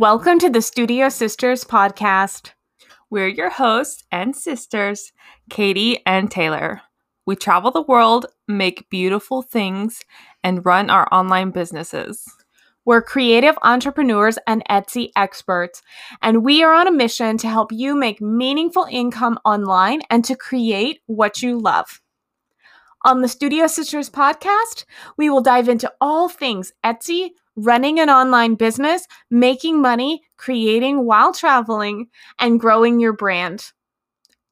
Welcome to the Studio Sisters podcast. We're your hosts and sisters, Katie and Taylor. We travel the world, make beautiful things, and run our online businesses. We're creative entrepreneurs and Etsy experts, and we are on a mission to help you make meaningful income online and to create what you love. On the Studio Sisters podcast, we will dive into all things Etsy, running an online business, making money, creating while traveling, and growing your brand.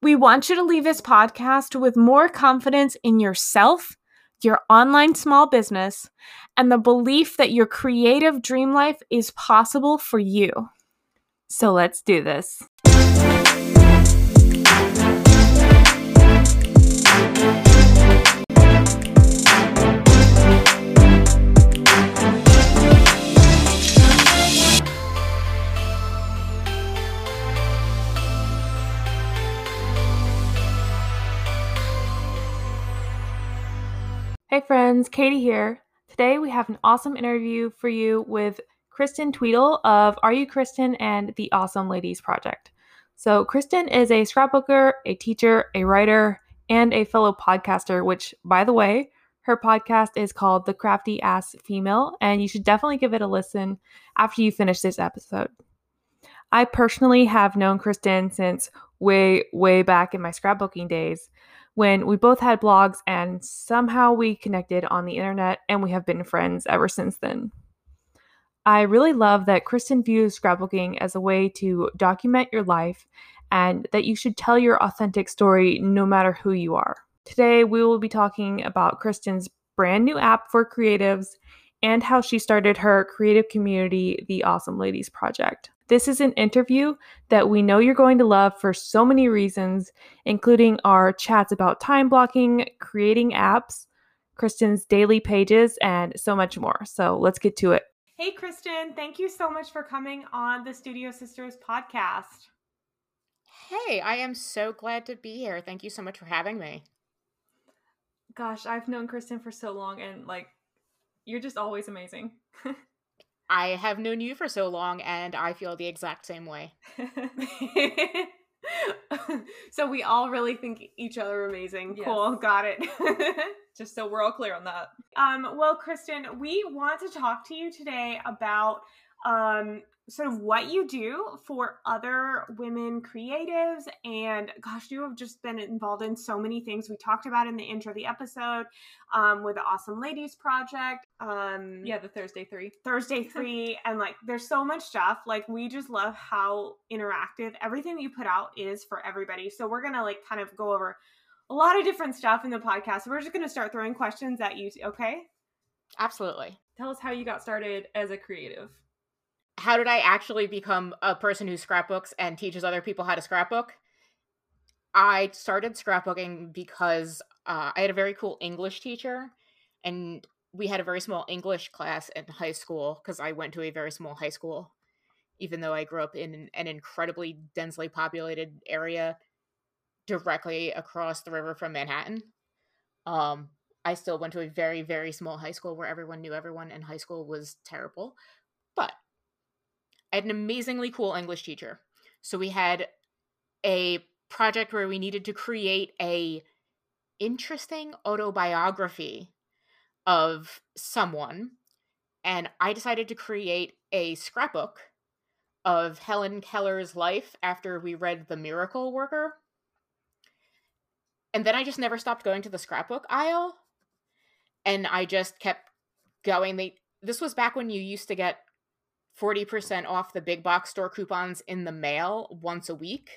We want you to leave this podcast with more confidence in yourself, your online small business, and the belief that your creative dream life is possible for you. So let's do this. Hey friends, Katie here. Today we have an awesome interview for you with Kristen Tweedle of Are You Kristen and the Awesome Ladies Project. So, Kristen is a scrapbooker, a teacher, a writer, and a fellow podcaster, which, by the way, her podcast is called The Crafty Ass Female, and you should definitely give it a listen after you finish this episode. I personally have known Kristen since way, way back in my scrapbooking days when we both had blogs and somehow we connected on the internet and we have been friends ever since then. I really love that Kristen views scrapbooking as a way to document your life and that you should tell your authentic story no matter who you are. Today, we will be talking about Kristen's brand new app for creatives and how she started her creative community, the Awesome Ladies Project. This is an interview that we know you're going to love for so many reasons, including our chats about time blocking, creating apps, Kristen's daily pages, and so much more. So let's get to it. Hey, Kristen, thank you so much for coming on the Studio Sisters podcast. Hey, I am so glad to be here. Thank you so much for having me. Gosh, I've known Kristen for so long, and like, you're just always amazing. I have known you for so long and I feel the exact same way. so we all really think each other amazing. Yes. Cool, got it. Just so we're all clear on that. Um, well, Kristen, we want to talk to you today about um, sort of what you do for other women creatives. And gosh, you have just been involved in so many things we talked about in the intro of the episode um, with the Awesome Ladies Project. Um, yeah, the Thursday Three. Thursday Three. and like, there's so much stuff. Like, we just love how interactive everything that you put out is for everybody. So, we're going to like kind of go over a lot of different stuff in the podcast. So we're just going to start throwing questions at you. Okay. Absolutely. Tell us how you got started as a creative how did I actually become a person who scrapbooks and teaches other people how to scrapbook? I started scrapbooking because uh, I had a very cool English teacher, and we had a very small English class in high school because I went to a very small high school, even though I grew up in an incredibly densely populated area directly across the river from Manhattan. Um, I still went to a very, very small high school where everyone knew everyone, and high school was terrible. But Had an amazingly cool English teacher. So we had a project where we needed to create a interesting autobiography of someone and I decided to create a scrapbook of Helen Keller's life after we read The Miracle Worker. And then I just never stopped going to the scrapbook aisle and I just kept going. They this was back when you used to get 40% off the big box store coupons in the mail once a week.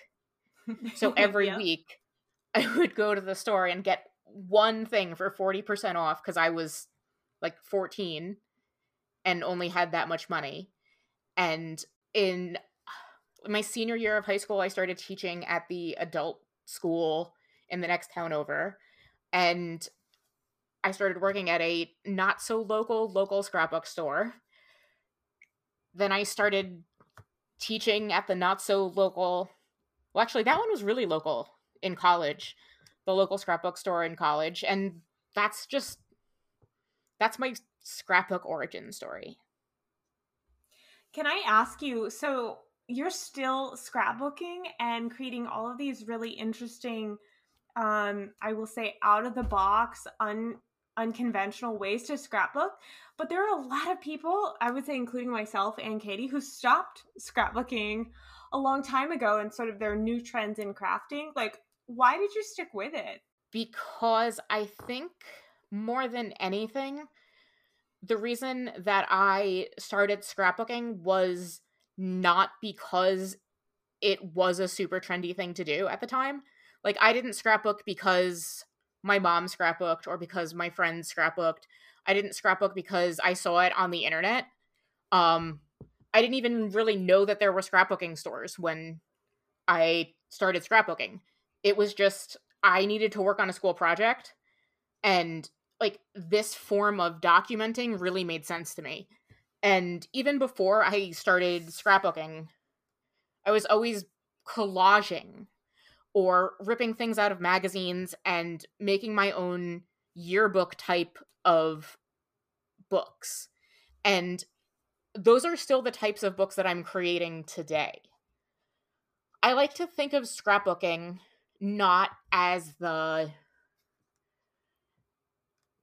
So every yeah. week I would go to the store and get one thing for 40% off because I was like 14 and only had that much money. And in my senior year of high school, I started teaching at the adult school in the next town over. And I started working at a not so local local scrapbook store then I started teaching at the not so local. Well, actually, that one was really local in college, the local scrapbook store in college. And that's just, that's my scrapbook origin story. Can I ask you? So you're still scrapbooking and creating all of these really interesting, um, I will say, out of the box, un unconventional ways to scrapbook. But there are a lot of people, I would say, including myself and Katie, who stopped scrapbooking a long time ago and sort of their new trends in crafting. Like, why did you stick with it? Because I think more than anything, the reason that I started scrapbooking was not because it was a super trendy thing to do at the time. Like, I didn't scrapbook because my mom scrapbooked or because my friends scrapbooked. I didn't scrapbook because I saw it on the internet. Um, I didn't even really know that there were scrapbooking stores when I started scrapbooking. It was just I needed to work on a school project and like this form of documenting really made sense to me. And even before I started scrapbooking, I was always collaging or ripping things out of magazines and making my own yearbook type of books. And those are still the types of books that I'm creating today. I like to think of scrapbooking not as the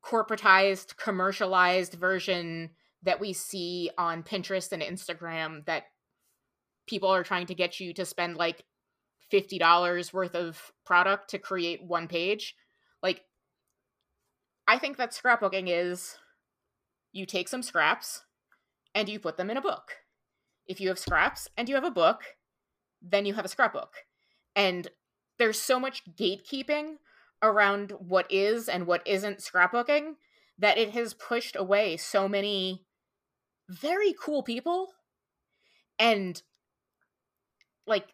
corporatized, commercialized version that we see on Pinterest and Instagram that people are trying to get you to spend like $50 worth of product to create one page. Like, I think that scrapbooking is you take some scraps and you put them in a book. If you have scraps and you have a book, then you have a scrapbook. And there's so much gatekeeping around what is and what isn't scrapbooking that it has pushed away so many very cool people and like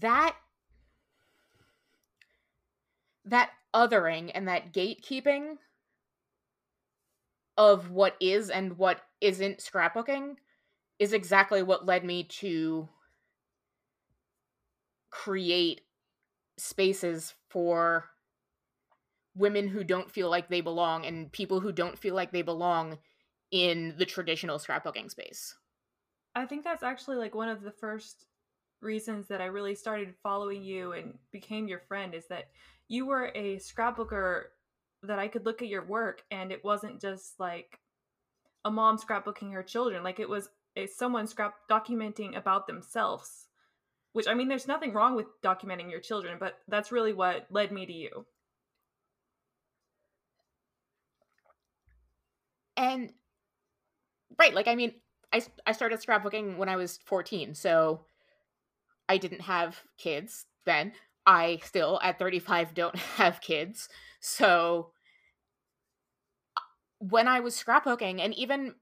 that that othering and that gatekeeping of what is and what isn't scrapbooking is exactly what led me to create spaces for women who don't feel like they belong and people who don't feel like they belong in the traditional scrapbooking space. I think that's actually like one of the first reasons that I really started following you and became your friend is that you were a scrapbooker that I could look at your work and it wasn't just like a mom scrapbooking her children. Like it was a, someone scrap documenting about themselves which I mean there's nothing wrong with documenting your children but that's really what led me to you. And right like I mean I I started scrapbooking when I was 14 so I didn't have kids then. I still, at 35, don't have kids. So uh, when I was scrapbooking, and even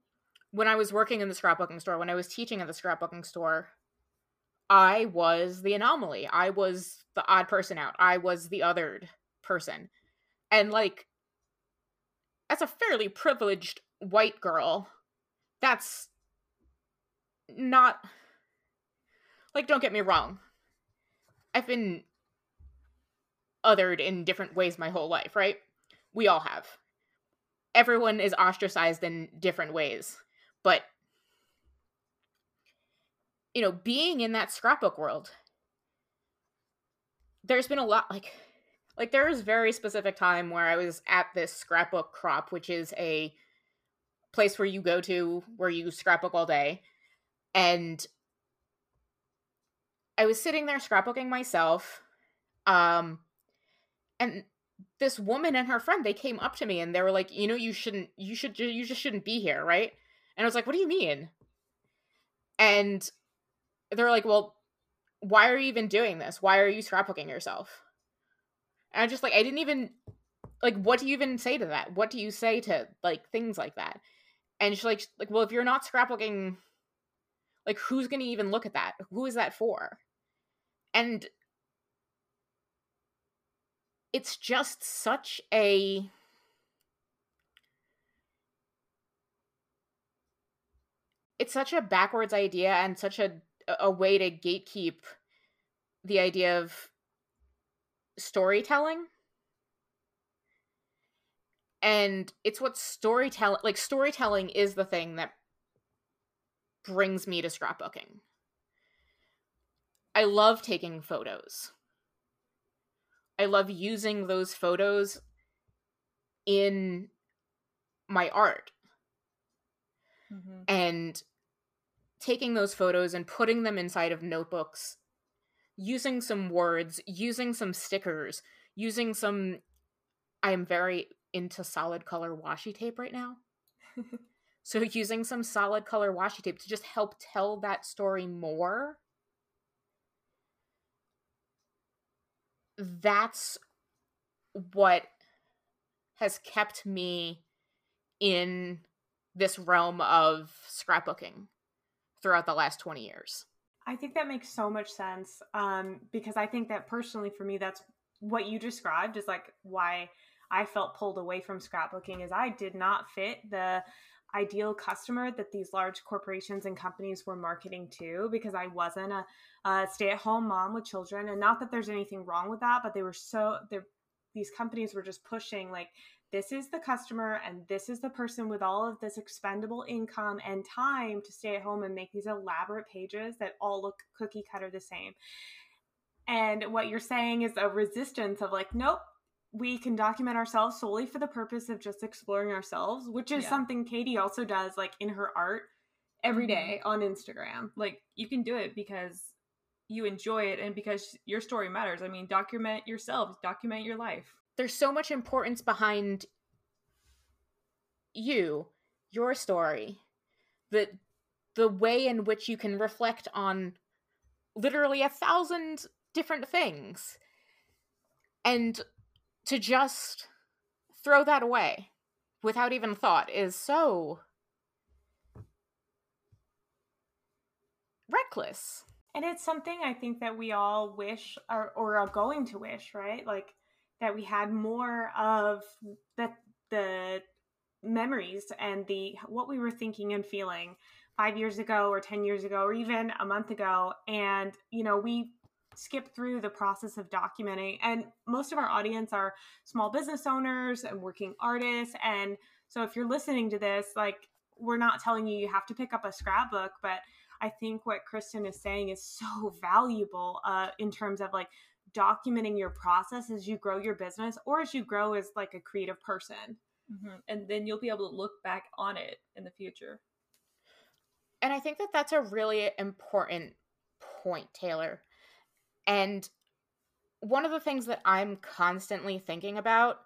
when I was working in the scrapbooking store, when I was teaching at the scrapbooking store, I was the anomaly. I was the odd person out. I was the othered person. And like, as a fairly privileged white girl, that's not like, don't get me wrong. I've been othered in different ways my whole life, right? We all have. Everyone is ostracized in different ways. But, you know, being in that scrapbook world, there's been a lot, like, like there was very specific time where I was at this scrapbook crop, which is a place where you go to where you scrapbook all day. And I was sitting there scrapbooking myself. Um and this woman and her friend they came up to me and they were like, "You know, you shouldn't you should you just shouldn't be here, right?" And I was like, "What do you mean?" And they're like, "Well, why are you even doing this? Why are you scrapbooking yourself?" And I just like I didn't even like what do you even say to that? What do you say to like things like that? And she's like like, "Well, if you're not scrapbooking like, who's going to even look at that? Who is that for? And it's just such a it's such a backwards idea and such a a way to gatekeep the idea of storytelling and it's what storytelling like storytelling is the thing that brings me to scrapbooking. I love taking photos. I love using those photos in my art. Mm-hmm. And taking those photos and putting them inside of notebooks, using some words, using some stickers, using some. I am very into solid color washi tape right now. so, using some solid color washi tape to just help tell that story more. That's what has kept me in this realm of scrapbooking throughout the last 20 years. I think that makes so much sense um, because I think that personally for me, that's what you described is like why I felt pulled away from scrapbooking is I did not fit the ideal customer that these large corporations and companies were marketing to because I wasn't a, a stay-at-home mom with children and not that there's anything wrong with that but they were so these companies were just pushing like this is the customer and this is the person with all of this expendable income and time to stay at home and make these elaborate pages that all look cookie cutter the same. And what you're saying is a resistance of like, nope, we can document ourselves solely for the purpose of just exploring ourselves, which is yeah. something Katie also does like in her art every day mm-hmm. on Instagram. Like you can do it because you enjoy it and because your story matters. I mean, document yourself, document your life there's so much importance behind you, your story, the the way in which you can reflect on literally a thousand different things. And to just throw that away without even thought is so reckless. And it's something I think that we all wish or, or are going to wish, right? Like that we had more of the the memories and the what we were thinking and feeling five years ago or 10 years ago or even a month ago and you know we skip through the process of documenting and most of our audience are small business owners and working artists and so if you're listening to this like we're not telling you you have to pick up a scrapbook but i think what kristen is saying is so valuable uh, in terms of like documenting your process as you grow your business or as you grow as like a creative person. Mm-hmm. And then you'll be able to look back on it in the future. And I think that that's a really important point, Taylor. And one of the things that I'm constantly thinking about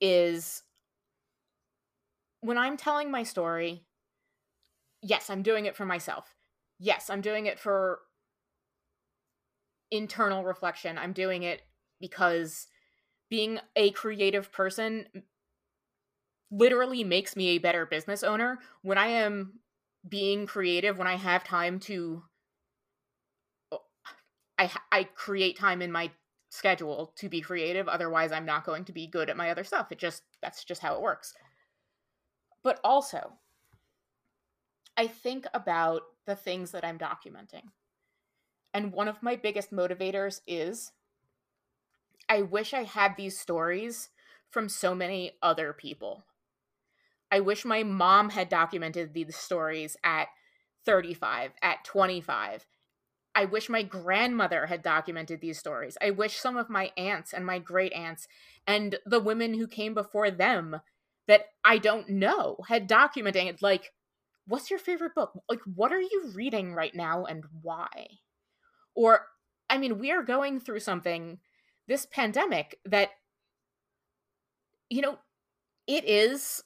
is when I'm telling my story, yes, I'm doing it for myself. Yes, I'm doing it for internal reflection. I'm doing it because being a creative person literally makes me a better business owner when I am being creative, when I have time to I I create time in my schedule to be creative otherwise I'm not going to be good at my other stuff. It just that's just how it works. But also I think about the things that I'm documenting. And one of my biggest motivators is I wish I had these stories from so many other people. I wish my mom had documented these stories at 35, at 25. I wish my grandmother had documented these stories. I wish some of my aunts and my great aunts and the women who came before them that I don't know had documented, like, what's your favorite book? Like, what are you reading right now and why? Or, I mean, we are going through something, this pandemic, that, you know, it is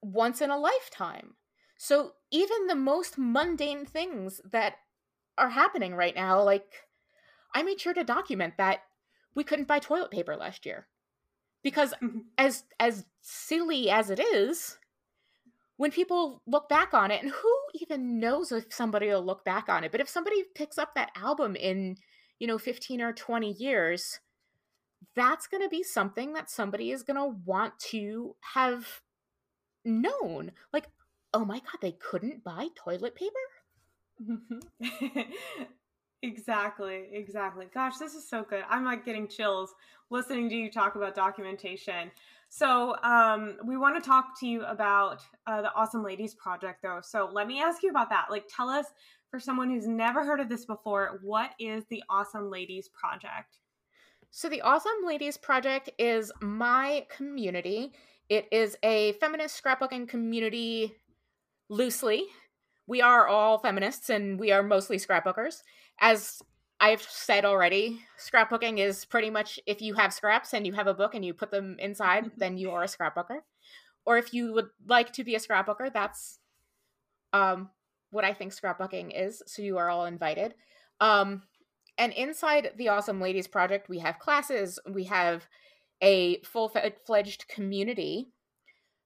once in a lifetime. So even the most mundane things that are happening right now, like, I made sure to document that we couldn't buy toilet paper last year. Because mm-hmm. as as silly as it is, when people look back on it, and who even knows if somebody will look back on it, but if somebody picks up that album in, you know, 15 or 20 years, that's going to be something that somebody is going to want to have known. Like, oh my God, they couldn't buy toilet paper? exactly, exactly. Gosh, this is so good. I'm like getting chills listening to you talk about documentation. So, um, we want to talk to you about uh, the Awesome Ladies Project, though. So, let me ask you about that. Like, tell us, for someone who's never heard of this before, what is the Awesome Ladies Project? So, the Awesome Ladies Project is my community. It is a feminist scrapbooking community loosely. We are all feminists and we are mostly scrapbookers. As I've said already, scrapbooking is pretty much if you have scraps and you have a book and you put them inside, then you are a scrapbooker. Or if you would like to be a scrapbooker, that's um, what I think scrapbooking is. So you are all invited. Um, and inside the Awesome Ladies Project, we have classes, we have a full fledged community.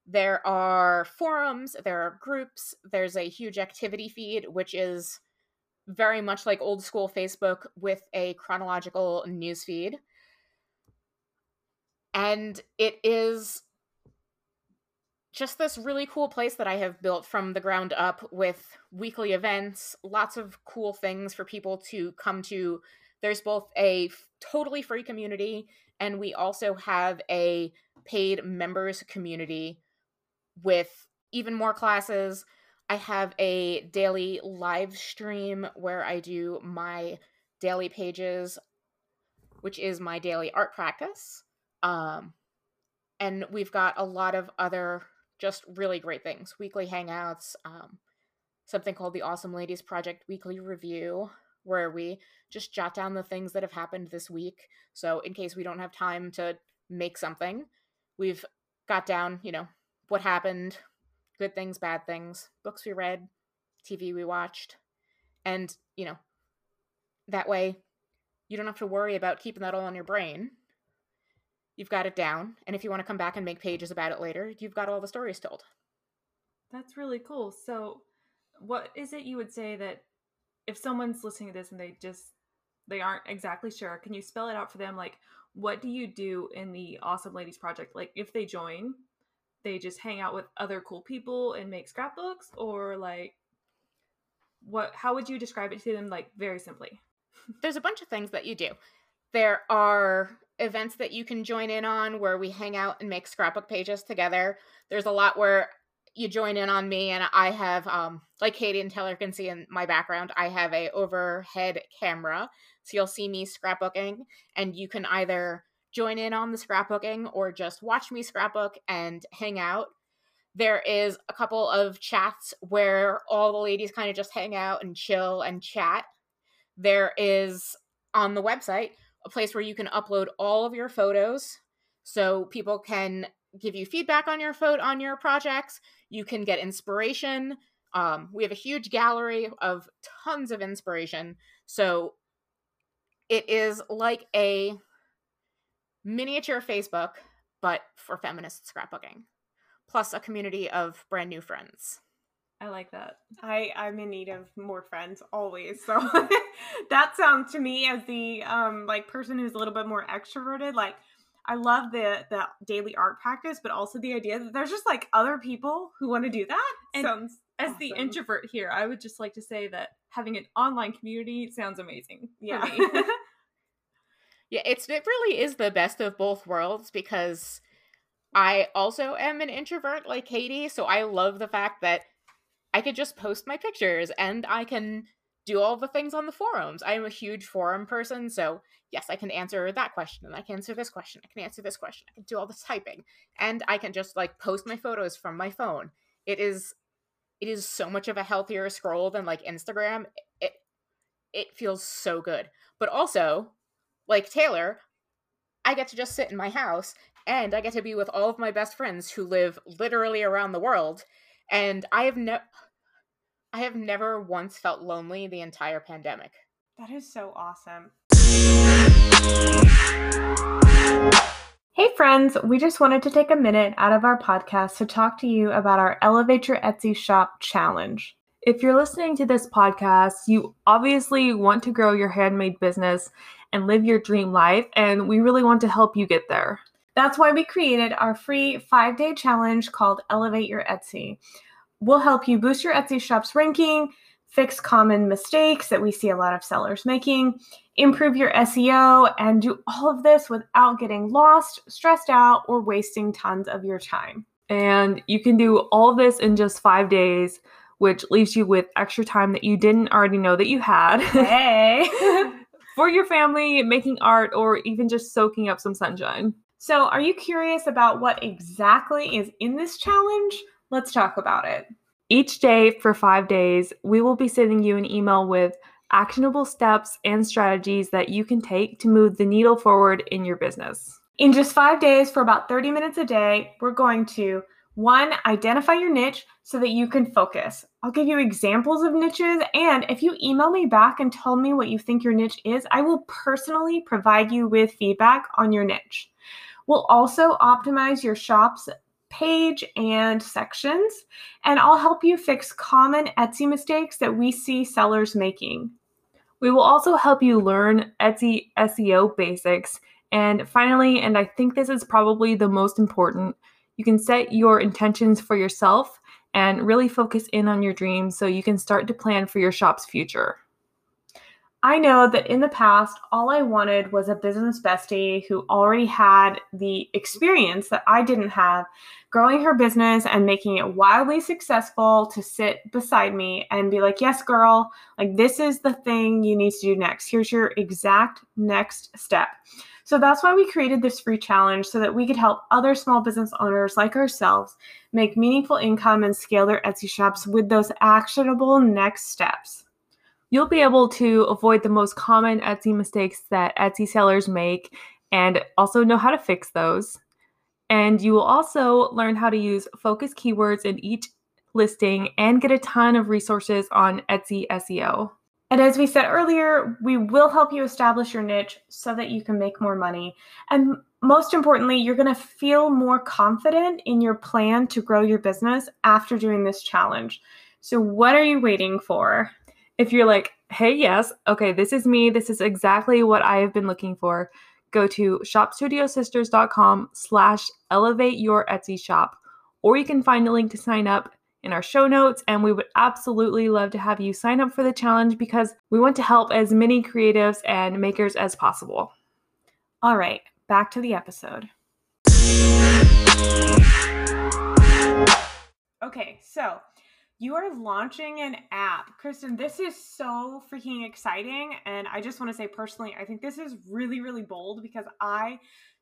There are forums, there are groups, there's a huge activity feed, which is very much like old school Facebook with a chronological news feed. And it is just this really cool place that I have built from the ground up with weekly events, lots of cool things for people to come to. There's both a f- totally free community, and we also have a paid members community with even more classes. I have a daily live stream where I do my daily pages, which is my daily art practice. Um, and we've got a lot of other just really great things weekly hangouts, um, something called the Awesome Ladies Project Weekly Review, where we just jot down the things that have happened this week. So, in case we don't have time to make something, we've got down, you know, what happened, good things, bad things, books we read, TV we watched. And, you know, that way you don't have to worry about keeping that all in your brain. You've got it down. And if you want to come back and make pages about it later, you've got all the stories told. That's really cool. So, what is it you would say that if someone's listening to this and they just they aren't exactly sure, can you spell it out for them like what do you do in the Awesome Ladies project? Like if they join, they just hang out with other cool people and make scrapbooks? Or like what how would you describe it to them like very simply? There's a bunch of things that you do. There are events that you can join in on where we hang out and make scrapbook pages together. There's a lot where you join in on me and i have um like katie and taylor can see in my background i have a overhead camera. So you'll see me scrapbooking and you can either join in on the scrapbooking or just watch me scrapbook and hang out. There is a couple of chats where all the ladies kind of just hang out and chill and chat. There is on the website a place where you can upload all of your photos so people can give you feedback on your photo on your projects. You can get inspiration. Um, we have a huge gallery of tons of inspiration. So it is like a miniature Facebook, but for feminist scrapbooking, plus a community of brand new friends. I like that. I I'm in need of more friends always. So that sounds to me as the um like person who's a little bit more extroverted. Like I love the the daily art practice, but also the idea that there's just like other people who want to do that. And sounds as awesome. the introvert here, I would just like to say that having an online community sounds amazing. Yeah. Yeah, it's it really is the best of both worlds because I also am an introvert like Katie, so I love the fact that I could just post my pictures and I can do all the things on the forums. I am a huge forum person, so yes, I can answer that question and I can answer this question. I can answer this question. I can do all the typing and I can just like post my photos from my phone. It is it is so much of a healthier scroll than like Instagram. It it feels so good. But also, like Taylor, I get to just sit in my house and I get to be with all of my best friends who live literally around the world. And I have never I have never once felt lonely the entire pandemic. That is so awesome. Hey, friends, we just wanted to take a minute out of our podcast to talk to you about our Elevate Your Etsy Shop challenge. If you're listening to this podcast, you obviously want to grow your handmade business and live your dream life, and we really want to help you get there. That's why we created our free five day challenge called Elevate Your Etsy. We'll help you boost your Etsy shop's ranking, fix common mistakes that we see a lot of sellers making, improve your SEO, and do all of this without getting lost, stressed out, or wasting tons of your time. And you can do all this in just five days, which leaves you with extra time that you didn't already know that you had. Hey! for your family, making art, or even just soaking up some sunshine. so, are you curious about what exactly is in this challenge? Let's talk about it. Each day for five days, we will be sending you an email with actionable steps and strategies that you can take to move the needle forward in your business. In just five days, for about 30 minutes a day, we're going to one, identify your niche so that you can focus. I'll give you examples of niches, and if you email me back and tell me what you think your niche is, I will personally provide you with feedback on your niche. We'll also optimize your shop's page and sections, and I'll help you fix common Etsy mistakes that we see sellers making. We will also help you learn Etsy SEO basics. And finally, and I think this is probably the most important, you can set your intentions for yourself and really focus in on your dreams so you can start to plan for your shop's future. I know that in the past, all I wanted was a business bestie who already had the experience that I didn't have, growing her business and making it wildly successful to sit beside me and be like, Yes, girl, like this is the thing you need to do next. Here's your exact next step. So that's why we created this free challenge so that we could help other small business owners like ourselves make meaningful income and scale their Etsy shops with those actionable next steps. You'll be able to avoid the most common Etsy mistakes that Etsy sellers make and also know how to fix those. And you will also learn how to use focus keywords in each listing and get a ton of resources on Etsy SEO. And as we said earlier, we will help you establish your niche so that you can make more money. And most importantly, you're going to feel more confident in your plan to grow your business after doing this challenge. So, what are you waiting for? If you're like, hey, yes, okay, this is me, this is exactly what I have been looking for, go to shopstudiosisters.com slash elevate your Etsy shop, or you can find a link to sign up in our show notes. And we would absolutely love to have you sign up for the challenge because we want to help as many creatives and makers as possible. All right, back to the episode. Okay, so you are launching an app. Kristen, this is so freaking exciting. And I just want to say personally, I think this is really, really bold because I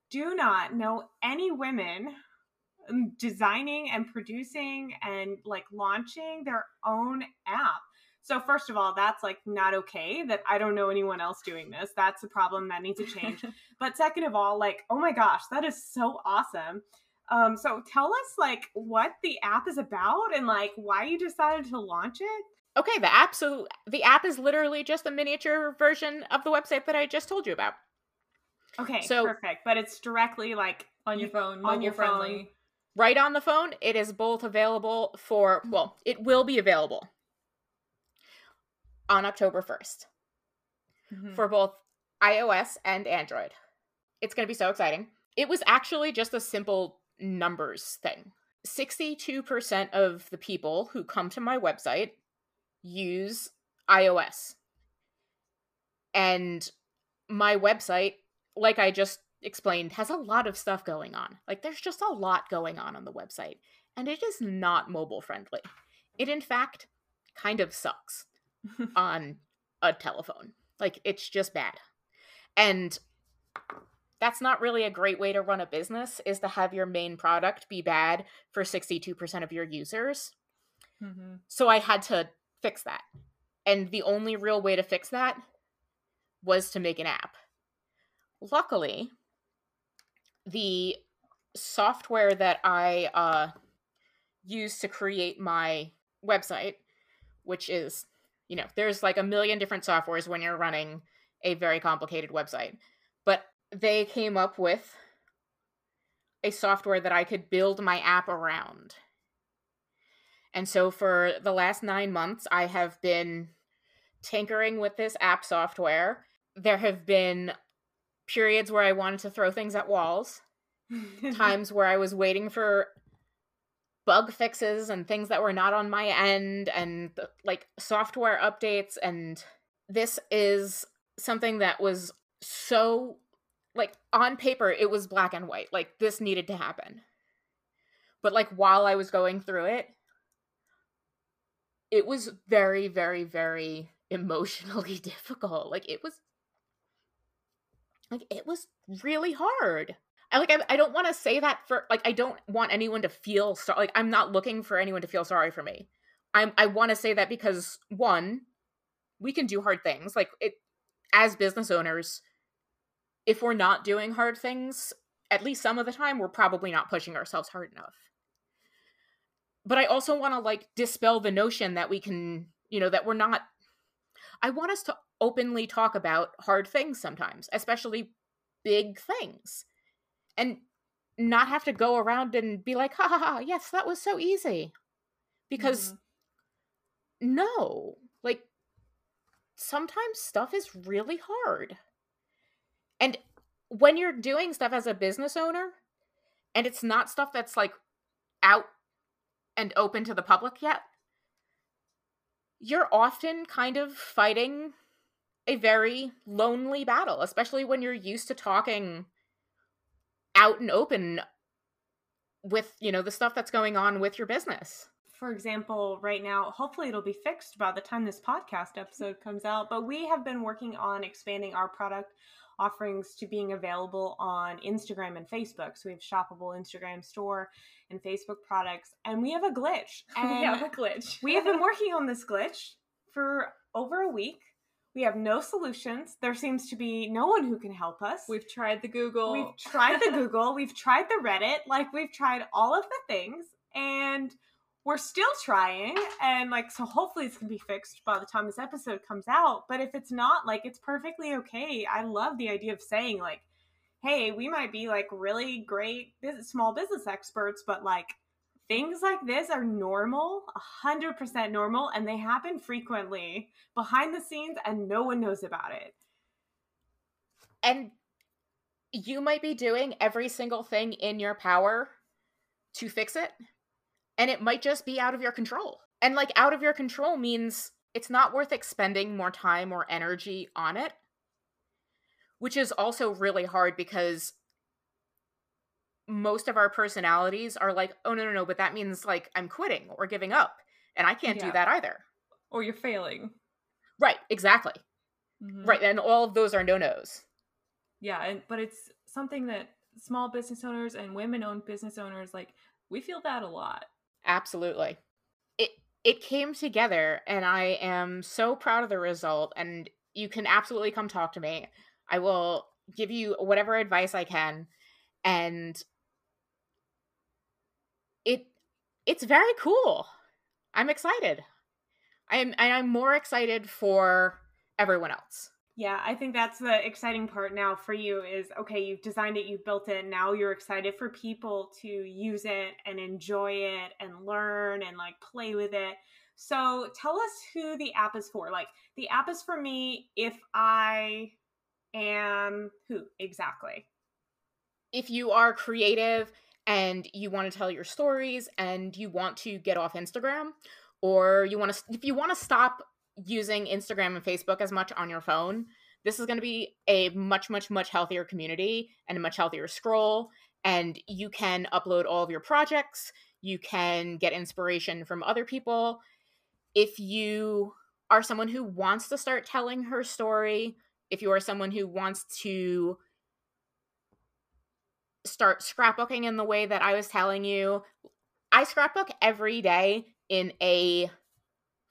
do not know any women designing and producing and like launching their own app. So, first of all, that's like not okay that I don't know anyone else doing this. That's a problem that needs to change. but, second of all, like, oh my gosh, that is so awesome. Um, so tell us like what the app is about and like why you decided to launch it. Okay, the app so the app is literally just a miniature version of the website that I just told you about. Okay, So- perfect. But it's directly like on your phone, on mobile your phone. Right on the phone, it is both available for well, it will be available on October 1st Mhm. for both iOS and Android. It's going to be so exciting. It was actually just a simple numbers thing. 62% of the people who come to my website use iOS. And my website, like I just explained, has a lot of stuff going on. Like there's just a lot going on on the website, and it is not mobile friendly. It in fact kind of sucks on a telephone. Like it's just bad. And that's not really a great way to run a business is to have your main product be bad for 62% of your users. Mhm. So I had to fix that. And the only real way to fix that was to make an app. Luckily, the software that I uh, use to create my website, which is, you know, there's like a million different softwares when you're running a very complicated website, but they came up with a software that I could build my app around. And so for the last nine months, I have been tinkering with this app software. There have been periods where I wanted to throw things at walls, times where I was waiting for bug fixes and things that were not on my end and like software updates and this is something that was so like on paper it was black and white like this needed to happen. But like while i was going through it it was very very very emotionally difficult. Like it was like it was really hard I like I, I don't want to say that for like I don't want anyone to feel so like I'm not looking for anyone to feel sorry for me. I'm I want to say that because one, we can do hard things. Like it as business owners, if we're not doing hard things, at least some of the time, we're probably not pushing ourselves hard enough. But I also want to like dispel the notion that we can, you know, that we're not I want us to openly talk about hard things sometimes, especially big things and not have to go around and be like, ha ha ha, yes, that was so easy. Because mm-hmm. no, like sometimes stuff is really hard. And when you're doing stuff as a business owner, and it's not stuff that's like out and open to the public yet, you're often kind of fighting a very lonely battle, especially when you're used to talking out and open with you know the stuff that's going on with your business. For example right now hopefully it'll be fixed by the time this podcast episode comes out but we have been working on expanding our product offerings to being available on instagram and facebook. So we have shoppable instagram store and facebook products and we have a glitch. And we have a glitch. we have been working on this glitch for over a week we have no solutions. There seems to be no one who can help us. We've tried the Google. We've tried the Google. We've tried the Reddit. Like we've tried all of the things and we're still trying and like so hopefully it's going to be fixed by the time this episode comes out, but if it's not like it's perfectly okay. I love the idea of saying like hey, we might be like really great business, small business experts, but like things like this are normal, 100% normal, and they happen frequently behind the scenes and no one knows about it. And you might be doing every single thing in your power to fix it, and it might just be out of your control. And like out of your control means it's not worth expending more time or energy on it, which is also really hard because most of our personalities are like, oh no no no, but that means like I'm quitting or giving up, and I can't yeah. do that either. Or you're failing. Right. Exactly. Mm-hmm. Right, and all of those are no nos. Yeah, and but it's something that small business owners and women-owned business owners like we feel that a lot. Absolutely. It it came together and I am so proud of the result and you can absolutely come talk to me. I will give you whatever advice I can and it it's very cool. I'm excited. I'm and I'm more excited for everyone else. Yeah, I think that's the exciting part now for you is okay, you've designed it, you've built it, now you're excited for people to use it and enjoy it and learn and like play with it. So tell us who the app is for. Like the app is for me if I am who exactly? If you are creative and you want to tell your stories and you want to get off Instagram or you want to if you want to stop using Instagram and Facebook as much on your phone, this is going to be a much much much healthier community and a much healthier scroll and you can upload all of your projects, you can get inspiration from other people. If you are someone who wants to start telling her story, if you are someone who wants to start scrapbooking in the way that I was telling you. I scrapbook every day in a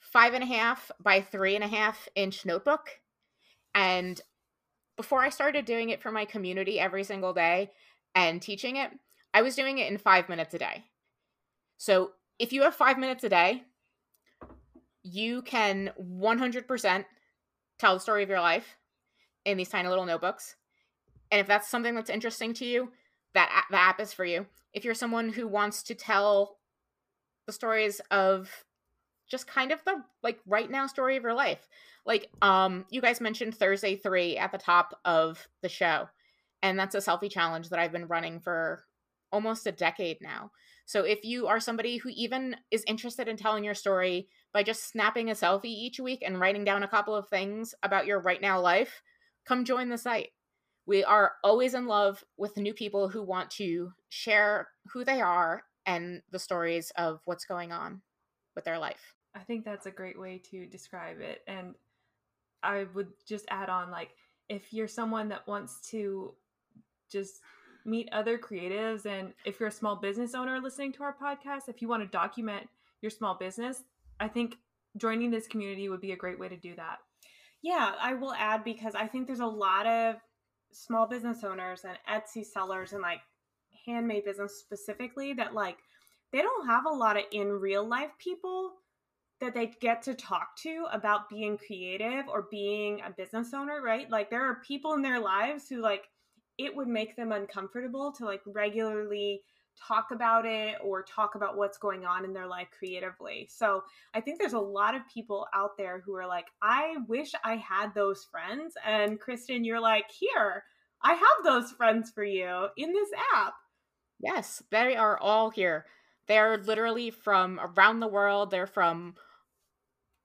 five and a half by three and a half inch notebook. And before I started doing it for my community every single day and teaching it, I was doing it in five minutes a day. So if you have five minutes a day, you can 100% tell the story of your life in these tiny little notebooks. And if that's something that's interesting to you, that the app is for you. If you're someone who wants to tell the stories of just kind of the like right now story of your life. Like um you guys mentioned Thursday 3 at the top of the show. And that's a selfie challenge that I've been running for almost a decade now. So if you are somebody who even is interested in telling your story by just snapping a selfie each week and writing down a couple of things about your right now life, come join the site. We are always in love with new people who want to share who they are and the stories of what's going on with their life. I think that's a great way to describe it. And I would just add on like, if you're someone that wants to just meet other creatives, and if you're a small business owner listening to our podcast, if you want to document your small business, I think joining this community would be a great way to do that. Yeah, I will add because I think there's a lot of small business owners and Etsy sellers and like handmade business specifically that like they don't have a lot of in real life people that they get to talk to about being creative or being a business owner, right? Like there are people in their lives who like it would make them uncomfortable to like regularly talk about it or talk about what's going on in their life creatively. So I think there's a lot of people out there who are like, I wish I had those friends. And Kristen, you're like, here, I have those friends for you in this app. Yes, they are all here. They're literally from around the world. They're from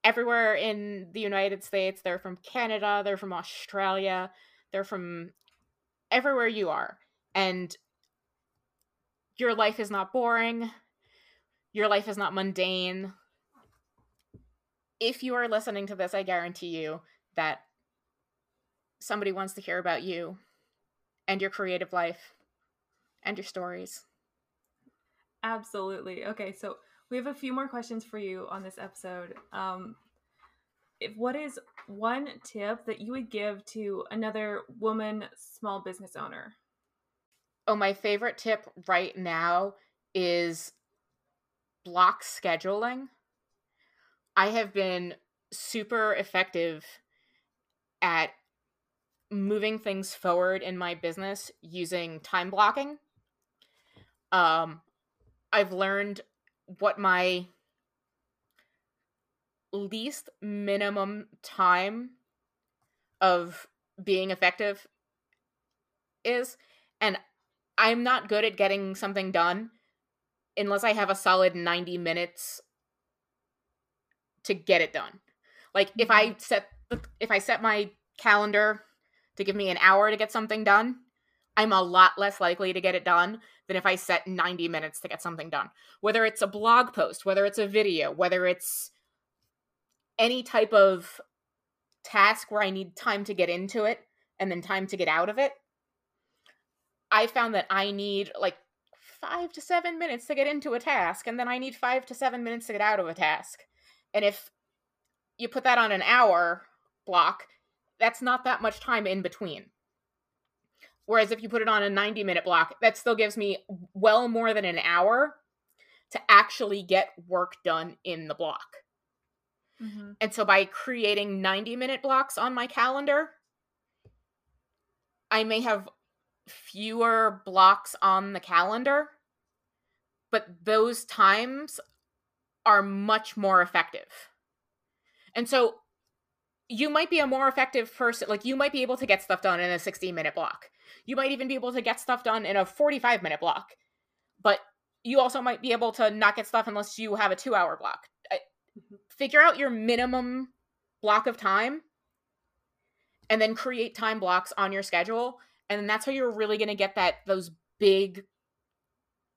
everywhere in the United States. They're from Canada. They're from Australia. They're from everywhere you are. And your life is not boring. Your life is not mundane. If you are listening to this, I guarantee you that somebody wants to hear about you and your creative life and your stories. Absolutely. Okay, so we have a few more questions for you on this episode. Um, if, what is one tip that you would give to another woman small business owner? Oh, my favorite tip right now is block scheduling. I have been super effective at moving things forward in my business using time blocking. Um, I've learned what my least minimum time of being effective is and I'm not good at getting something done unless I have a solid 90 minutes to get it done. Like if I mm-hmm. set if I set my calendar to give me an hour to get something done, I'm a lot less likely to get it done than if I set 90 minutes to get something done. Whether it's a blog post, whether it's a video, whether it's any type of task where I need time to get into it and then time to get out of it, I found that I need like five to seven minutes to get into a task, and then I need five to seven minutes to get out of a task. And if you put that on an hour block, that's not that much time in between. Whereas if you put it on a 90 minute block, that still gives me well more than an hour to actually get work done in the block. Mm-hmm. And so by creating 90 minute blocks on my calendar, I may have fewer blocks on the calendar, but those times are much more effective. And so you might be a more effective person. Like you might be able to get stuff done in a 60 minute block. You might even be able to get stuff done in a 45 minute block. But you also might be able to not get stuff unless you have a two hour block. Mm-hmm. Figure out your minimum block of time and then create time blocks on your schedule. And that's how you're really going to get that, those big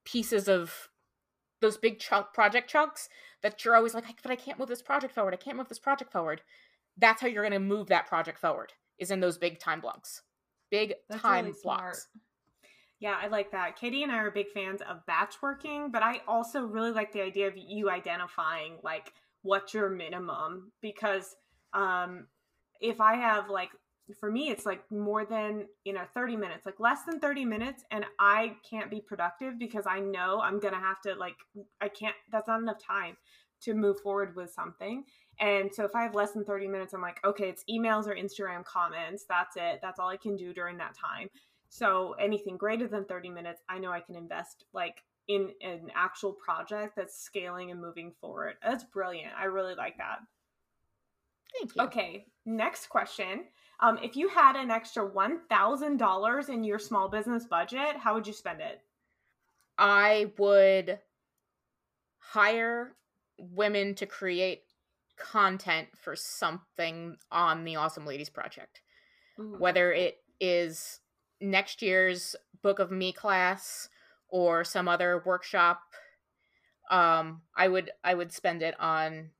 pieces of those big chunk project chunks that you're always like, but I can't move this project forward. I can't move this project forward. That's how you're going to move that project forward is in those big time blocks. Big that's time really blocks. Yeah i like that. Katie and i are big fans of batch working but i also really like the idea of you identifying like what's your minimum because um if i have like for me it's like more than you know 30 minutes like less than 30 minutes and i can't be productive because i know i'm gonna have to like i can't that's not enough time to move forward with something and so if I have less than 30 minutes, I'm like, okay, it's emails or Instagram comments. That's it. That's all I can do during that time. So anything greater than 30 minutes, I know I can invest like in an actual project that's scaling and moving forward. That's brilliant. I really like that. Thank you. Okay, next question. Um, if you had an extra $1,000 in your small business budget, how would you spend it? I would hire women to create content for something on the Awesome Ladies Project. Ooh. Whether it is next year's Book of Me class or some other workshop, um, I would I would spend it on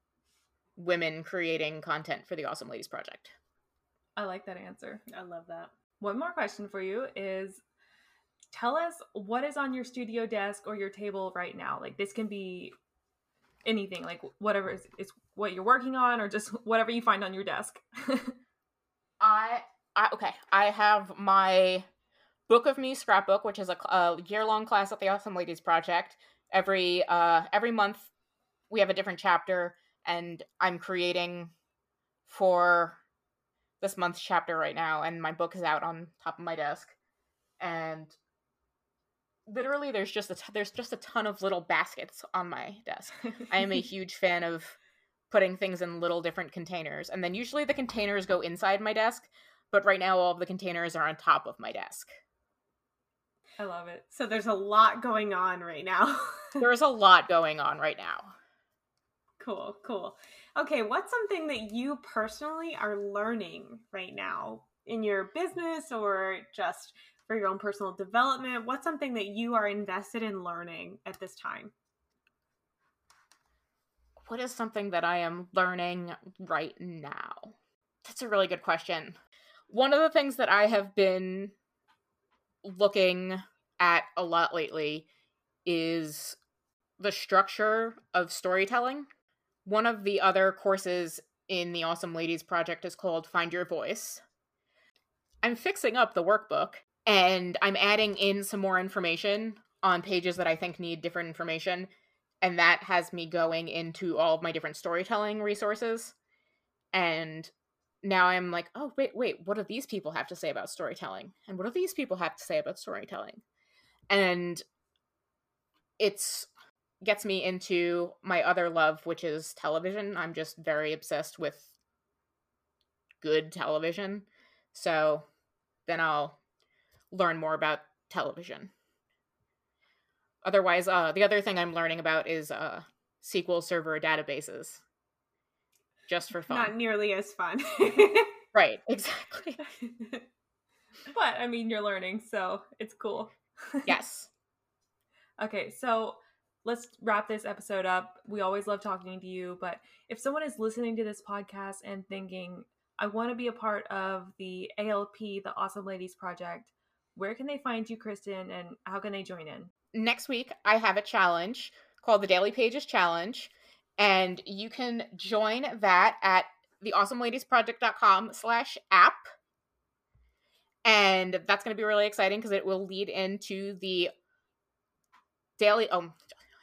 women creating content for the Awesome Ladies Project. I like that answer. I love that. One more question for you is tell us what is on your studio desk or your table right now. Like this can be anything, like whatever is, is what you're working on or just whatever you find on your desk. I, I okay. I have my Book of Me scrapbook, which is a, a year long class at the Awesome Ladies Project. Every uh every month we have a different chapter, and I'm creating for this month's chapter right now, and my book is out on top of my desk, and literally there's just a t- there's just a ton of little baskets on my desk. I am a huge fan of putting things in little different containers. And then usually the containers go inside my desk, but right now all of the containers are on top of my desk. I love it. So there's a lot going on right now. There's a lot going on right now. cool, cool. Okay, what's something that you personally are learning right now in your business or just for your own personal development? What's something that you are invested in learning at this time? What is something that I am learning right now? That's a really good question. One of the things that I have been looking at a lot lately is the structure of storytelling. One of the other courses in the Awesome Ladies project is called Find Your Voice. I'm fixing up the workbook and I'm adding in some more information on pages that I think need different information. And that has me going into all of my different storytelling resources. And now I'm like, oh, wait, wait, what do these people have to say about storytelling? And what do these people have to say about storytelling? And it's gets me into my other love, which is television. I'm just very obsessed with good television. So then I'll learn more about television. Otherwise, uh, the other thing I'm learning about is uh, SQL Server databases, just for fun. Not nearly as fun. right, exactly. But I mean, you're learning, so it's cool. yes. Okay, so let's wrap this episode up. We always love talking to you, but if someone is listening to this podcast and thinking, I want to be a part of the ALP, the Awesome Ladies Project, where can they find you, Kristen, and how can they join in? Next week, I have a challenge called the Daily Pages Challenge, and you can join that at theawesomeladiesproject.com slash app. And that's going to be really exciting because it will lead into the daily, um,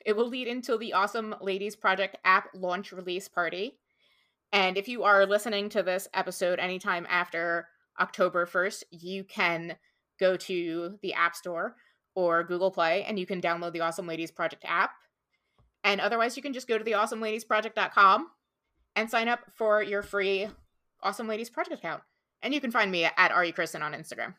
it will lead into the Awesome Ladies Project app launch release party. And if you are listening to this episode anytime after October 1st, you can go to the App Store or Google Play and you can download the Awesome Ladies Project app. And otherwise, you can just go to the awesomeladiesproject.com and sign up for your free Awesome Ladies Project account. And you can find me at You Kristen on Instagram.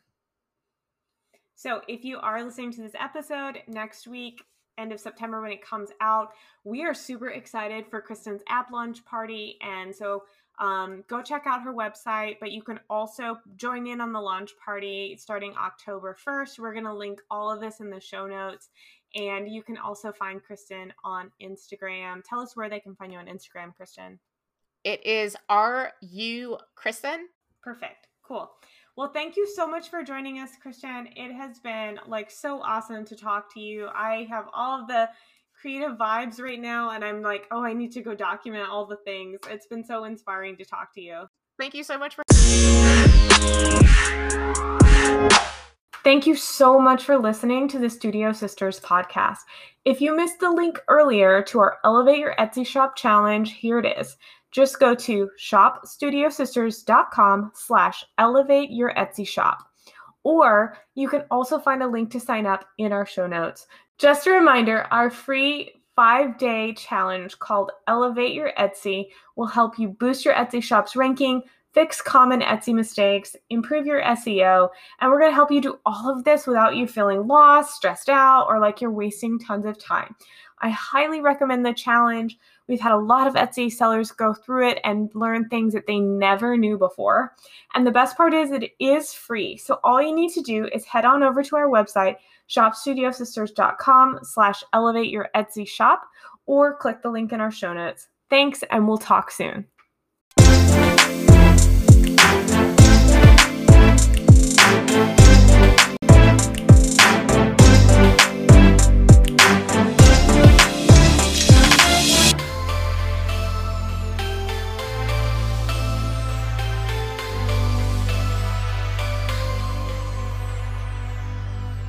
So if you are listening to this episode next week, end of September when it comes out, we are super excited for Kristen's app launch party. And so um, go check out her website, but you can also join in on the launch party starting October 1st. We're going to link all of this in the show notes. And you can also find Kristen on Instagram. Tell us where they can find you on Instagram, Kristen. It is R U Kristen. Perfect. Cool. Well, thank you so much for joining us, Kristen. It has been like so awesome to talk to you. I have all of the creative vibes right now, and I'm like, oh, I need to go document all the things. It's been so inspiring to talk to you. Thank you so much for. Thank you so much for listening to the Studio Sisters podcast. If you missed the link earlier to our Elevate Your Etsy Shop challenge, here it is. Just go to shopstudiosisters.com slash elevate your Etsy shop. Or you can also find a link to sign up in our show notes. Just a reminder, our free five-day challenge called Elevate Your Etsy will help you boost your Etsy shop's ranking, fix common Etsy mistakes, improve your SEO, and we're going to help you do all of this without you feeling lost, stressed out, or like you're wasting tons of time. I highly recommend the challenge. We've had a lot of Etsy sellers go through it and learn things that they never knew before. And the best part is it is free. So all you need to do is head on over to our website, shopstudiosisters.com slash elevate your Etsy shop, or click the link in our show notes. Thanks, and we'll talk soon.